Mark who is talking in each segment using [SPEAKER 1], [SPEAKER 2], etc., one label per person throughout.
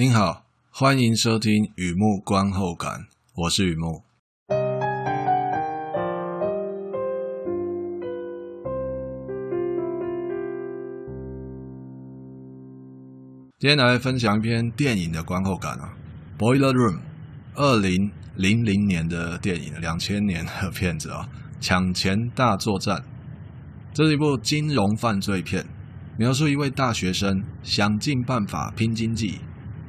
[SPEAKER 1] 您好，欢迎收听《雨幕观后感》，我是雨幕。今天来分享一篇电影的观后感啊，《Boiler Room》，二零零零年的电影，两千年的片子啊，《抢钱大作战》。这是一部金融犯罪片，描述一位大学生想尽办法拼经济，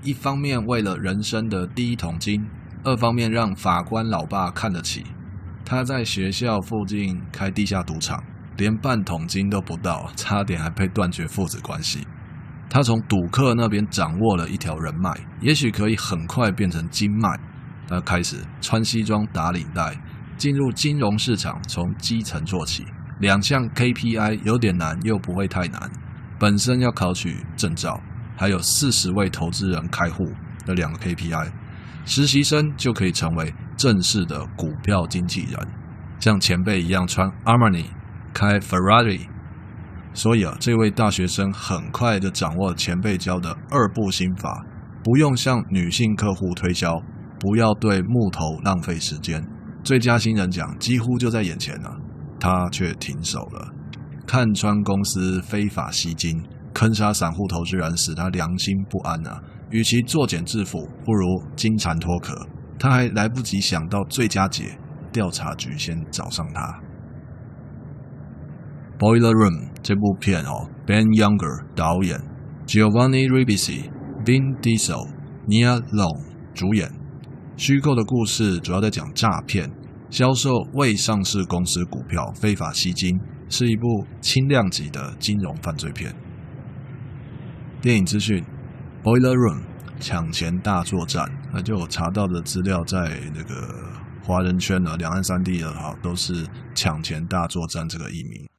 [SPEAKER 1] 一方面为了人生的第一桶金，二方面让法官老爸看得起。他在学校附近开地下赌场，连半桶金都不到，差点还被断绝父子关系。他从赌客那边掌握了一条人脉，也许可以很快变成金脉。他开始穿西装打领带，进入金融市场，从基层做起。两项 KPI 有点难，又不会太难。本身要考取证照，还有四十位投资人开户的两个 KPI。实习生就可以成为正式的股票经纪人，像前辈一样穿 Armani，开 Ferrari。所以啊，这位大学生很快就掌握前辈教的二步心法：不用向女性客户推销，不要对木头浪费时间。最佳新人奖几乎就在眼前了，他却停手了。看穿公司非法吸金，坑杀散户投资人，使他良心不安啊！与其作茧自缚，不如金蝉脱壳。他还来不及想到最佳解，调查局先找上他。Boiler Room 这部片哦，Ben Younger 导演，Giovanni Ribisi、Vin Diesel、Nia Long 主演。虚构的故事主要在讲诈骗、销售未上市公司股票、非法吸金，是一部轻量级的金融犯罪片。电影资讯：Boiler Room 抢钱大作战。那就我查到的资料，在那个华人圈呢，两岸三地的哈，都是抢钱大作战这个译名。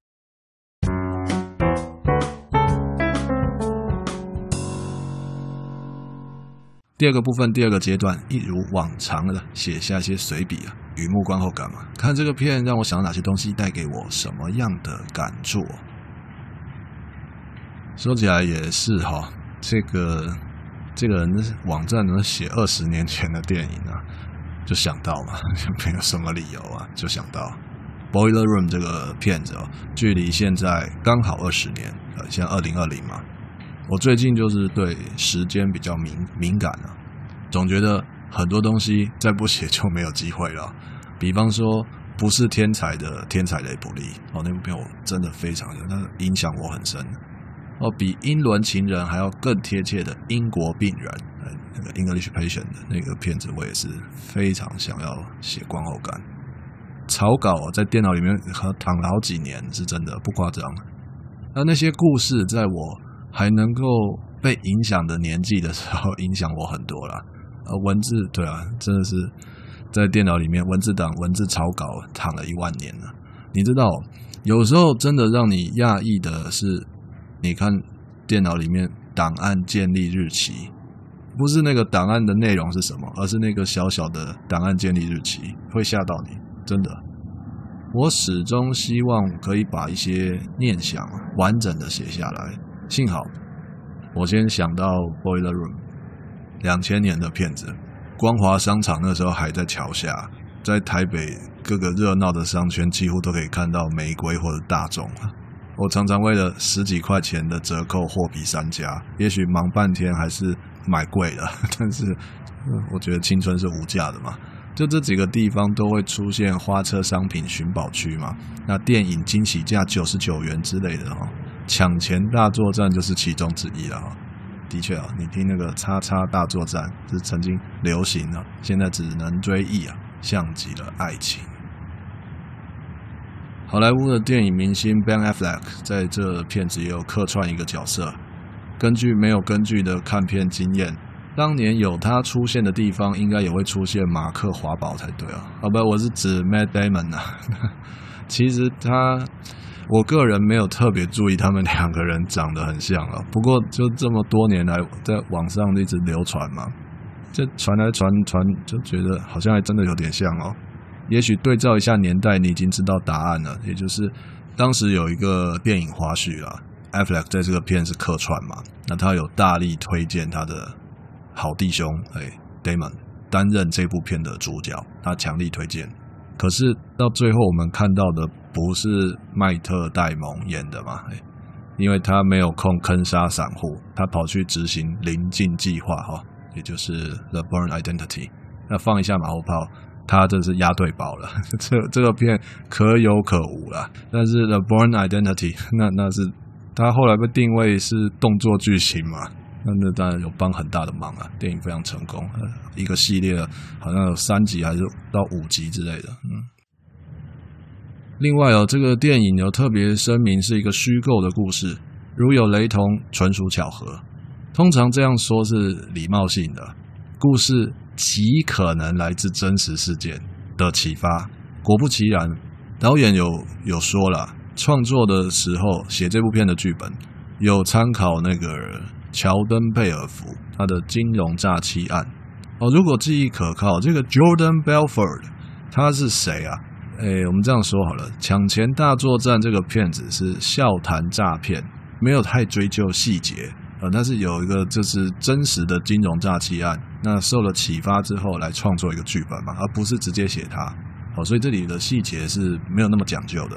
[SPEAKER 1] 第二个部分，第二个阶段，一如往常的写下一些随笔啊，雨幕观后感嘛。看这个片让我想到哪些东西，带给我什么样的感触？说起来也是哈，这个这个人的网站能写二十年前的电影啊，就想到嘛，没有什么理由啊，就想到《Boiler Room》这个片子哦，距离现在刚好二十年，呃，现在二零二零嘛。我最近就是对时间比较敏敏感了，总觉得很多东西再不写就没有机会了。比方说，不是天才的天才雷普利哦，那部片我真的非常有，那影响我很深。哦，比英伦情人还要更贴切的英国病人，那个 English Patient 的那个片子，我也是非常想要写观后感。草稿在电脑里面躺了好几年，是真的不夸张。那那些故事在我。还能够被影响的年纪的时候，影响我很多了。呃，文字对啊，真的是在电脑里面文字档、文字草稿躺了一万年了。你知道，有时候真的让你讶异的是，你看电脑里面档案建立日期，不是那个档案的内容是什么，而是那个小小的档案建立日期，会吓到你。真的，我始终希望可以把一些念想完整的写下来。幸好，我先想到《Boiler Room》，两千年的片子，光华商场那时候还在桥下，在台北各个热闹的商圈，几乎都可以看到玫瑰或者大众。我常常为了十几块钱的折扣货比三家，也许忙半天还是买贵了，但是我觉得青春是无价的嘛。就这几个地方都会出现花车商品寻宝区嘛，那电影惊喜价九十九元之类的哈。抢钱大作战就是其中之一了啊！的确啊，你听那个叉叉大作战是曾经流行了，现在只能追忆啊，像极了爱情。好莱坞的电影明星 Ben Affleck 在这片子也有客串一个角色。根据没有根据的看片经验，当年有他出现的地方，应该也会出现马克华宝才对啊！啊不，我是指 Matt Damon 啊。其实他。我个人没有特别注意他们两个人长得很像啊，不过就这么多年来在网上一直流传嘛，这传来传传就觉得好像还真的有点像哦。也许对照一下年代，你已经知道答案了，也就是当时有一个电影花絮啦，Affleck 在这个片是客串嘛，那他有大力推荐他的好弟兄哎，Damon 担任这部片的主角，他强力推荐。可是到最后我们看到的不是迈特戴蒙演的嘛？哎，因为他没有空坑杀散户，他跑去执行临近计划哈，也就是 The Burn Identity。那放一下马后炮，他这是押对宝了。这这个片可有可无了。但是 The Born Identity 那那是他后来被定位是动作剧情嘛？那那当然有帮很大的忙啊。电影非常成功，一个系列好像有三集还是到五集之类的。嗯。另外哦，这个电影有特别声明是一个虚构的故事，如有雷同，纯属巧合。通常这样说是礼貌性的，故事。极可能来自真实事件的启发。果不其然，导演有有说了，创作的时候写这部片的剧本有参考那个乔登贝尔福他的金融诈欺案。哦，如果记忆可靠，这个 Jordan Belford 他是谁啊？诶，我们这样说好了，《抢钱大作战》这个片子是笑谈诈骗，没有太追究细节。呃，但是有一个就是真实的金融诈欺案，那受了启发之后来创作一个剧本嘛，而不是直接写它。好，所以这里的细节是没有那么讲究的，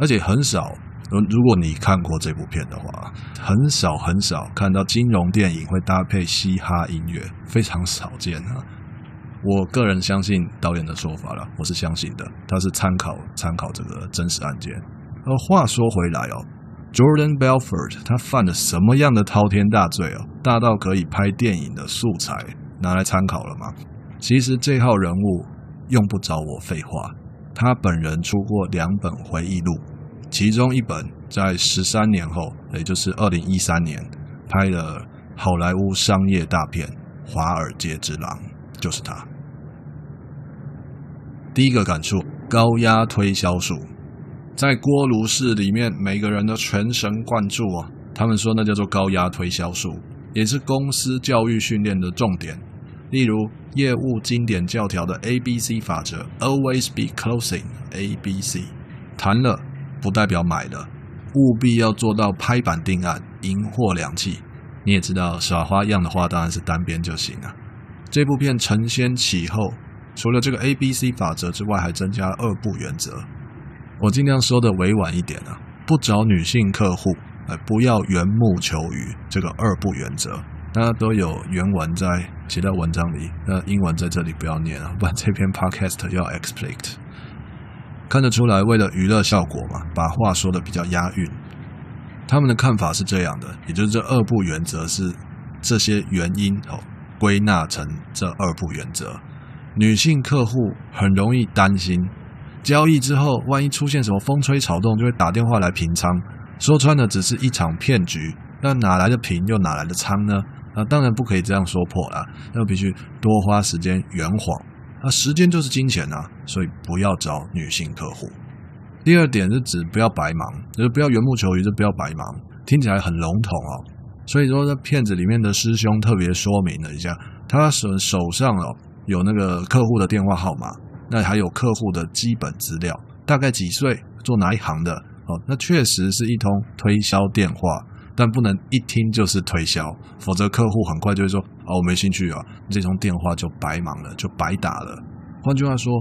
[SPEAKER 1] 而且很少。如果你看过这部片的话，很少很少看到金融电影会搭配嘻哈音乐，非常少见啊。我个人相信导演的说法了，我是相信的，他是参考参考这个真实案件。而话说回来哦。Jordan Belfort 他犯了什么样的滔天大罪哦？大到可以拍电影的素材拿来参考了吗？其实这号人物用不着我废话，他本人出过两本回忆录，其中一本在十三年后，也就是二零一三年拍了好莱坞商业大片《华尔街之狼》，就是他。第一个感触：高压推销术。在锅炉室里面，每个人都全神贯注啊。他们说那叫做高压推销术，也是公司教育训练的重点。例如，业务经典教条的 ABC 法则，Always be closing ABC。谈了不代表买了，务必要做到拍板定案，银货两讫。你也知道，耍花样的话当然是单边就行了。这部片承先启后，除了这个 ABC 法则之外，还增加了二不原则。我尽量说的委婉一点啊，不找女性客户，呃，不要缘木求鱼，这个二不原则，大家都有原文在写在文章里，那英文在这里不要念啊，不然这篇 podcast 要 explicit。看得出来，为了娱乐效果嘛，把话说的比较押韵。他们的看法是这样的，也就是这二不原则是这些原因哦，归纳成这二不原则。女性客户很容易担心。交易之后，万一出现什么风吹草动，就会打电话来平仓。说穿了，只是一场骗局。那哪来的平，又哪来的仓呢？啊，当然不可以这样说破了。那必须多花时间圆谎。啊，时间就是金钱啊，所以不要找女性客户。第二点是指不要白忙，就是不要缘木求鱼，就不要白忙。听起来很笼统哦。所以说，在骗子里面的师兄特别说明了一下，他手手上哦有那个客户的电话号码。那还有客户的基本资料，大概几岁，做哪一行的？哦，那确实是一通推销电话，但不能一听就是推销，否则客户很快就会说：“哦，我没兴趣啊。”这通电话就白忙了，就白打了。换句话说，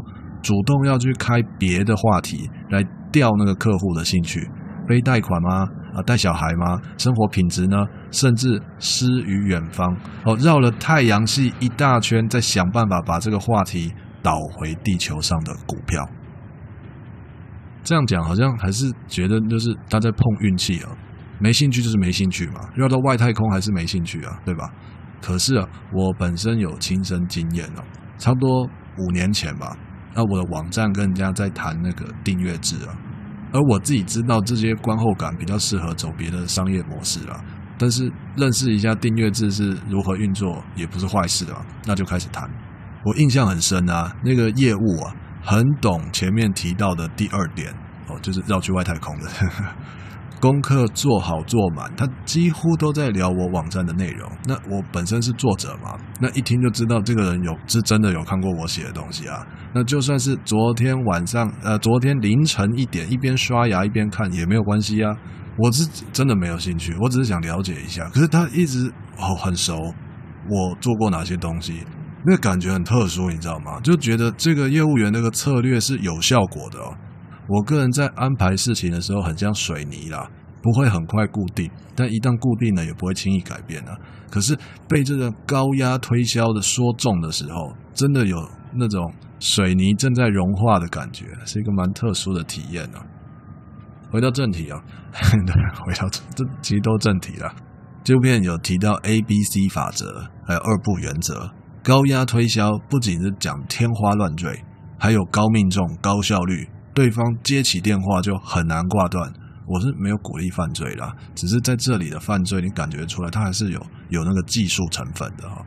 [SPEAKER 1] 主动要去开别的话题来钓那个客户的兴趣，背贷款吗？啊，带小孩吗？生活品质呢？甚至诗与远方，哦，绕了太阳系一大圈，再想办法把这个话题。倒回地球上的股票，这样讲好像还是觉得就是他在碰运气啊，没兴趣就是没兴趣嘛，要到外太空还是没兴趣啊，对吧？可是啊，我本身有亲身经验哦，差不多五年前吧，那我的网站跟人家在谈那个订阅制啊，而我自己知道这些观后感比较适合走别的商业模式啊，但是认识一下订阅制是如何运作也不是坏事啊，那就开始谈。我印象很深啊，那个业务啊，很懂前面提到的第二点哦，就是绕去外太空的呵呵 功课做好做满，他几乎都在聊我网站的内容。那我本身是作者嘛，那一听就知道这个人有是真的有看过我写的东西啊。那就算是昨天晚上呃，昨天凌晨一点一边刷牙一边看也没有关系啊。我是真的没有兴趣，我只是想了解一下。可是他一直哦很熟。我做过哪些东西，那个感觉很特殊，你知道吗？就觉得这个业务员那个策略是有效果的哦。我个人在安排事情的时候，很像水泥啦，不会很快固定，但一旦固定了，也不会轻易改变啊。可是被这个高压推销的说中的时候，真的有那种水泥正在融化的感觉，是一个蛮特殊的体验啊。回到正题啊，回到这其实都正题了。这部片有提到 A B C 法则，还有二不原则。高压推销不仅是讲天花乱坠，还有高命中、高效率。对方接起电话就很难挂断，我是没有鼓励犯罪啦，只是在这里的犯罪，你感觉出来，它还是有有那个技术成分的哈。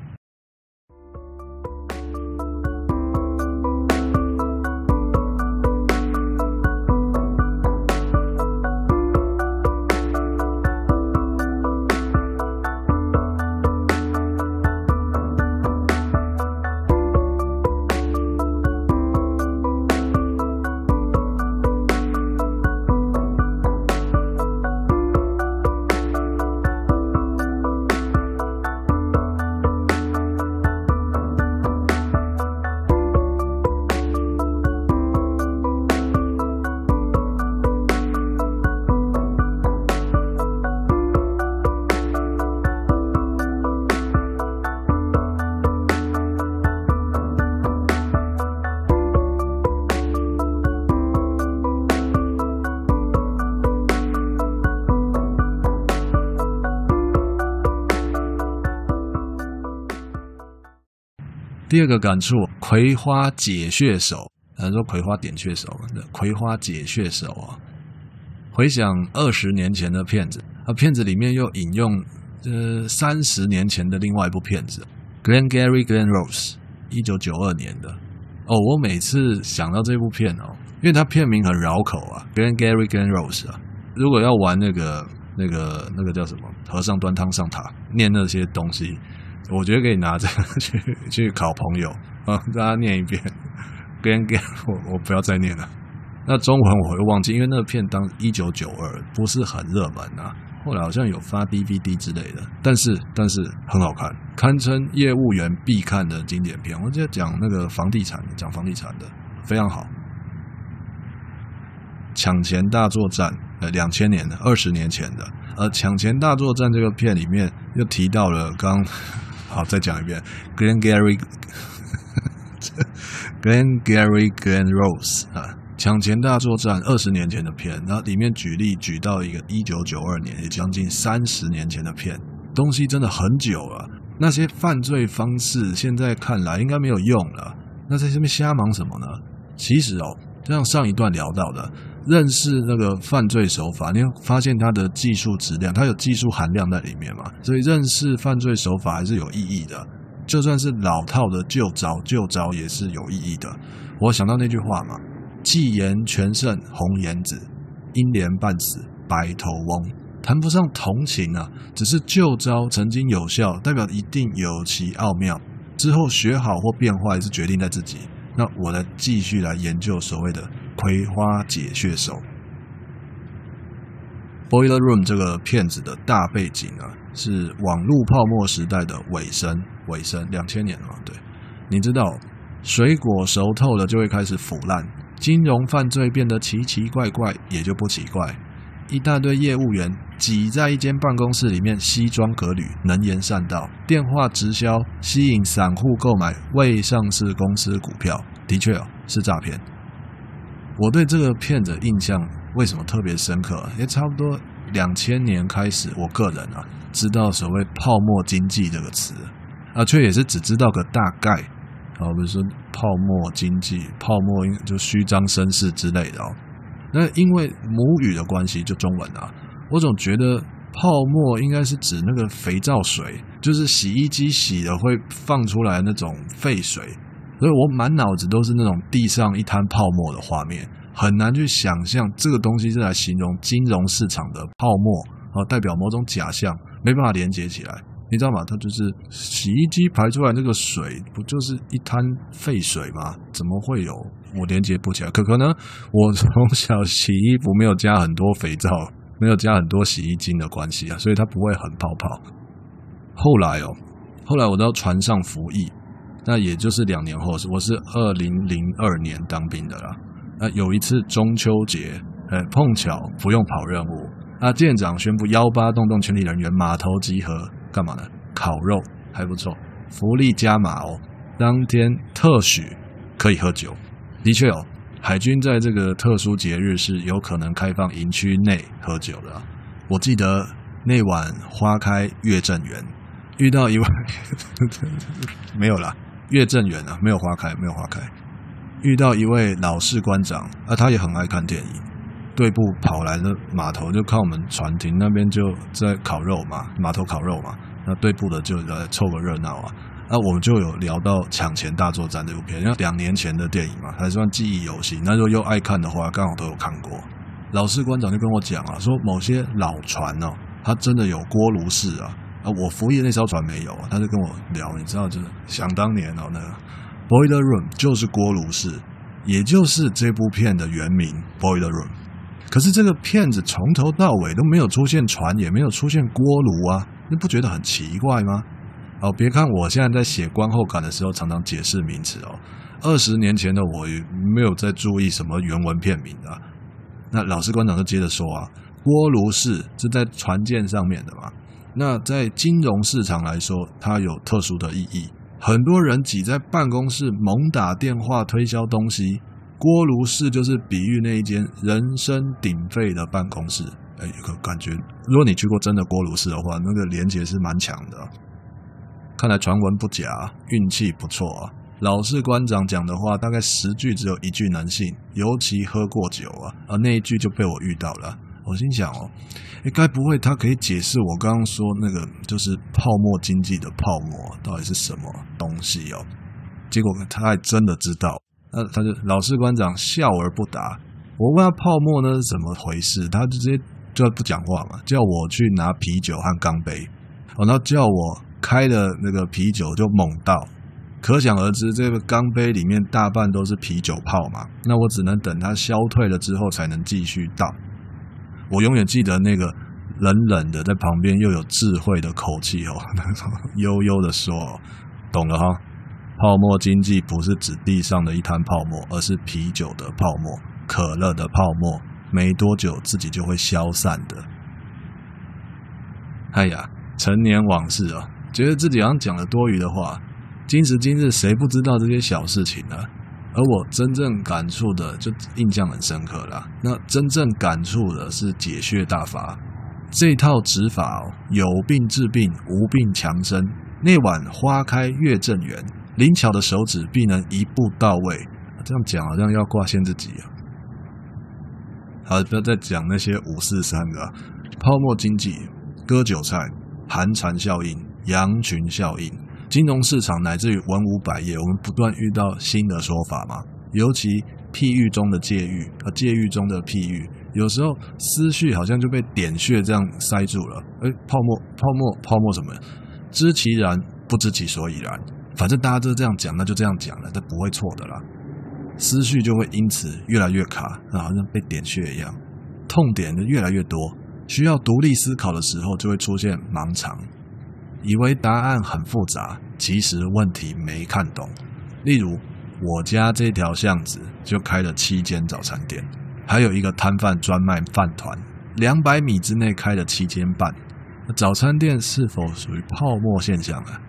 [SPEAKER 1] 第二个感触，葵花解穴手，他说葵花点穴手，葵花解穴手啊。回想二十年前的片子，啊，片子里面又引用呃三十年前的另外一部片子，Glen Gary Glen Rose 一九九二年的。哦，我每次想到这部片哦，因为它片名很绕口啊，Glen Gary Glen Rose 啊。如果要玩那个那个那个叫什么，和尚端汤上塔，念那些东西。我觉得可以拿着 去去考朋友啊，大家念一遍，跟跟我我不要再念了。那中文我会忘记，因为那个片当一九九二不是很热门啊，后来好像有发 DVD 之类的，但是但是很好看，堪称业务员必看的经典片。我记得讲那个房地产，讲房地产的非常好。抢钱大作战，呃，两千年的，二十年前的，呃，抢钱大作战这个片里面又提到了刚。好，再讲一遍，Glen Gary。Glen Gary Glen Rose 啊，抢钱大作战二十年前的片，然后里面举例举到一个一九九二年，也将近三十年前的片，东西真的很久了。那些犯罪方式现在看来应该没有用了，那在这边瞎忙什么呢？其实哦，就像上一段聊到的。认识那个犯罪手法，你会发现它的技术质量，它有技术含量在里面嘛？所以认识犯罪手法还是有意义的。就算是老套的旧招，旧招也是有意义的。我想到那句话嘛：“技严全胜红颜子，英莲半死白头翁。”谈不上同情啊，只是旧招曾经有效，代表一定有其奥妙。之后学好或变坏是决定在自己。那我来继续来研究所谓的。葵花解穴手，《Boiler Room》这个片子的大背景啊，是网络泡沫时代的尾声，尾声两千年了嘛？对，你知道，水果熟透了就会开始腐烂，金融犯罪变得奇奇怪怪，也就不奇怪。一大堆业务员挤在一间办公室里面，西装革履，能言善道，电话直销，吸引散户购买未上市公司股票，的确哦，是诈骗。我对这个片子印象为什么特别深刻？也差不多两千年开始，我个人啊知道所谓泡沫经济这个词啊，却也是只知道个大概啊，比如说泡沫经济、泡沫就虚张声势之类的哦。那因为母语的关系，就中文啊，我总觉得泡沫应该是指那个肥皂水，就是洗衣机洗了会放出来那种废水。所以我满脑子都是那种地上一滩泡沫的画面，很难去想象这个东西是来形容金融市场的泡沫，啊，代表某种假象，没办法连接起来，你知道吗？它就是洗衣机排出来那个水，不就是一滩废水吗？怎么会有？我连接不起来。可可能我从小洗衣服没有加很多肥皂，没有加很多洗衣精的关系啊，所以它不会很泡泡。后来哦。后来我到船上服役，那也就是两年后，我是二零零二年当兵的啦。那有一次中秋节，呃，碰巧不用跑任务，那舰长宣布幺八洞洞全体人员码头集合，干嘛呢？烤肉还不错，福利加码哦。当天特许可以喝酒，的确哦，海军在这个特殊节日是有可能开放营区内喝酒的。我记得那晚花开月正圆，遇到一位 没有啦，月正圆啊，没有花开，没有花开。遇到一位老士官长，啊，他也很爱看电影。队部跑来的码头，就看我们船停那边就在烤肉嘛，码头烤肉嘛。那队部的就来凑个热闹啊。那我们就有聊到《抢钱大作战》这部片，因为两年前的电影嘛，还算记忆犹新。那如果又爱看的话，刚好都有看过。老士官长就跟我讲啊，说某些老船哦，它真的有锅炉式啊。我服役那艘船没有啊。他就跟我聊，你知道，就是想当年哦，那个 Boiler Room 就是锅炉室，也就是这部片的原名 Boiler Room。可是这个片子从头到尾都没有出现船，也没有出现锅炉啊，你不觉得很奇怪吗？哦，别看我现在在写观后感的时候常常解释名词哦，二十年前的我也没有在注意什么原文片名啊。那老师馆长就接着说啊，锅炉室是在船舰上面的嘛。那在金融市场来说，它有特殊的意义。很多人挤在办公室猛打电话推销东西，锅炉室就是比喻那一间人声鼎沸的办公室。哎，有个感觉，如果你去过真的锅炉室的话，那个连接是蛮强的。看来传闻不假，运气不错啊。老式官长讲的话，大概十句只有一句能信，尤其喝过酒啊，而那一句就被我遇到了。我心想哦，诶，该不会他可以解释我刚刚说那个就是泡沫经济的泡沫到底是什么东西哦？结果他还真的知道，那他就老士官长笑而不答。我问他泡沫呢是怎么回事，他就直接就不讲话嘛，叫我去拿啤酒和钢杯，哦，然后叫我开的那个啤酒就猛倒。可想而知，这个钢杯里面大半都是啤酒泡嘛。那我只能等它消退了之后，才能继续倒。我永远记得那个冷冷的在旁边又有智慧的口气哦，那种悠悠的说：“懂了哈，泡沫经济不是指地上的一滩泡沫，而是啤酒的泡沫、可乐的泡沫，没多久自己就会消散的。”哎呀，陈年往事啊，觉得自己好像讲了多余的话。今时今日，谁不知道这些小事情呢？而我真正感触的，就印象很深刻啦。那真正感触的是解穴大法这套指法哦，有病治病，无病强身。那晚花开月正圆，灵巧的手指必能一步到位。这样讲好像要挂限自己啊。好，不要再讲那些五四三的泡沫经济、割韭菜、寒蝉效应、羊群效应。金融市场乃至于文武百业，我们不断遇到新的说法嘛。尤其譬喻中的借喻，和借喻中的譬喻，有时候思绪好像就被点穴这样塞住了。诶，泡沫，泡沫，泡沫什么？知其然，不知其所以然。反正大家都这样讲，那就这样讲了，这不会错的啦。思绪就会因此越来越卡，那好像被点穴一样，痛点就越来越多。需要独立思考的时候，就会出现盲肠。以为答案很复杂，其实问题没看懂。例如，我家这条巷子就开了七间早餐店，还有一个摊贩专卖饭团，两百米之内开了七间半。早餐店是否属于泡沫现象啊？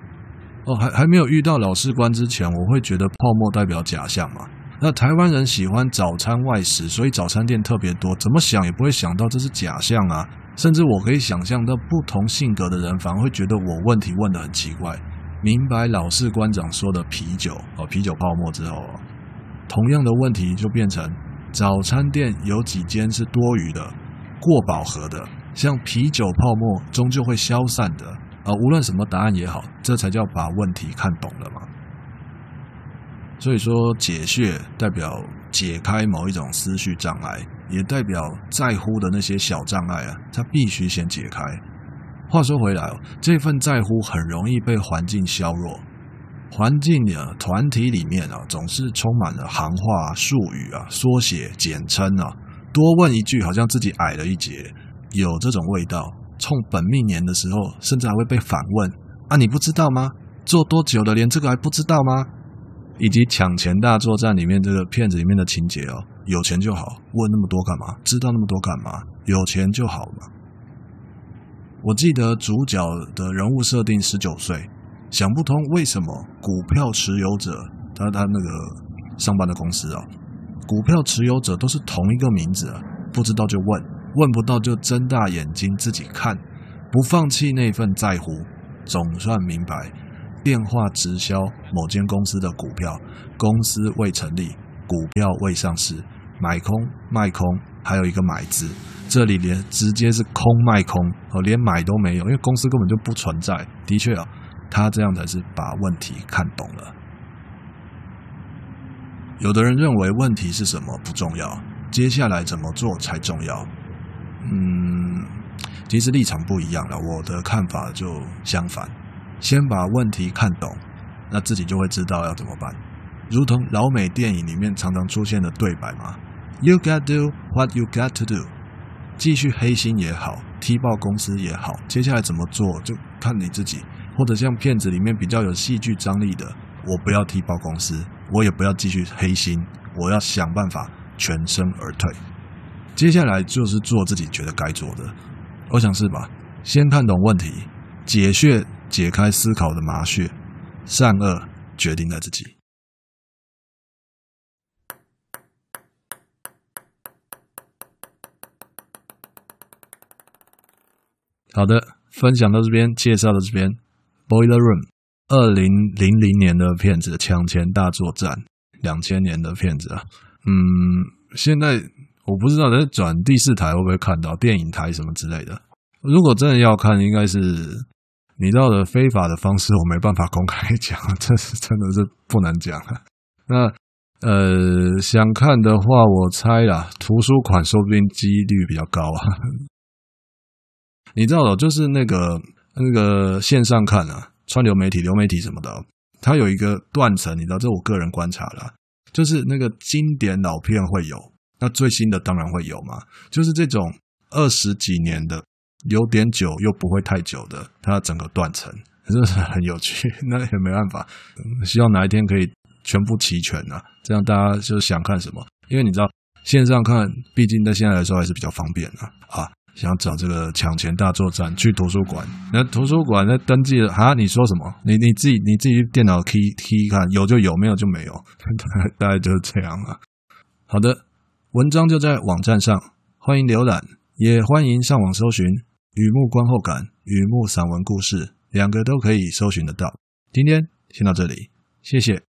[SPEAKER 1] 哦，还还没有遇到老士官之前，我会觉得泡沫代表假象嘛。那台湾人喜欢早餐外食，所以早餐店特别多，怎么想也不会想到这是假象啊。甚至我可以想象到，不同性格的人反而会觉得我问题问得很奇怪。明白老士官长说的啤酒哦，啤酒泡沫之后，同样的问题就变成早餐店有几间是多余的、过饱和的，像啤酒泡沫终究会消散的啊。无论什么答案也好，这才叫把问题看懂了嘛。所以说，解穴代表解开某一种思绪障碍。也代表在乎的那些小障碍啊，他必须先解开。话说回来，这份在乎很容易被环境削弱。环境的团体里面啊，总是充满了行话、术语啊、缩写、简称啊。多问一句，好像自己矮了一截，有这种味道。冲本命年的时候，甚至还会被反问：啊，你不知道吗？做多久了，连这个还不知道吗？以及抢钱大作战里面这个片子里面的情节哦，有钱就好，问那么多干嘛？知道那么多干嘛？有钱就好嘛。我记得主角的人物设定十九岁，想不通为什么股票持有者，他他那个上班的公司啊，股票持有者都是同一个名字啊，不知道就问，问不到就睁大眼睛自己看，不放弃那份在乎，总算明白，电话直销某间公司的股票，公司未成立，股票未上市，买空卖空，还有一个买字。这里连直接是空卖空哦，连买都没有，因为公司根本就不存在。的确啊，他这样才是把问题看懂了。有的人认为问题是什么不重要，接下来怎么做才重要。嗯，其实立场不一样了。我的看法就相反，先把问题看懂，那自己就会知道要怎么办。如同老美电影里面常常出现的对白嘛：“You got to do what you got to do。”继续黑心也好，踢爆公司也好，接下来怎么做就看你自己。或者像片子里面比较有戏剧张力的，我不要踢爆公司，我也不要继续黑心，我要想办法全身而退。接下来就是做自己觉得该做的，我想是吧？先看懂问题，解穴，解开思考的麻穴，善恶决定在自己。好的，分享到这边，介绍到这边，《Boiler Room》二零零零年的片子，《抢钱大作战》两千年的片子啊。嗯，现在我不知道在转第四台会不会看到电影台什么之类的。如果真的要看，应该是你知道的非法的方式，我没办法公开讲，这是真的是不能讲。那呃，想看的话，我猜啦，图书馆说不定几率比较高啊。你知道的，就是那个那个线上看啊，串流媒体、流媒体什么的，它有一个断层，你知道，这我个人观察了，就是那个经典老片会有，那最新的当然会有嘛，就是这种二十几年的，有点久又不会太久的，它整个断层，真的是很有趣，那也没办法，希望哪一天可以全部齐全啊，这样大家就想看什么，因为你知道线上看，毕竟在现在来说还是比较方便啊啊。想找这个抢钱大作战，去图书馆。那图书馆那登记了哈？你说什么？你你自己你自己电脑 key key 看，有就有，没有就没有，大概就是这样啊。好的，文章就在网站上，欢迎浏览，也欢迎上网搜寻《雨幕观后感》《雨幕散文故事》，两个都可以搜寻得到。今天先到这里，谢谢。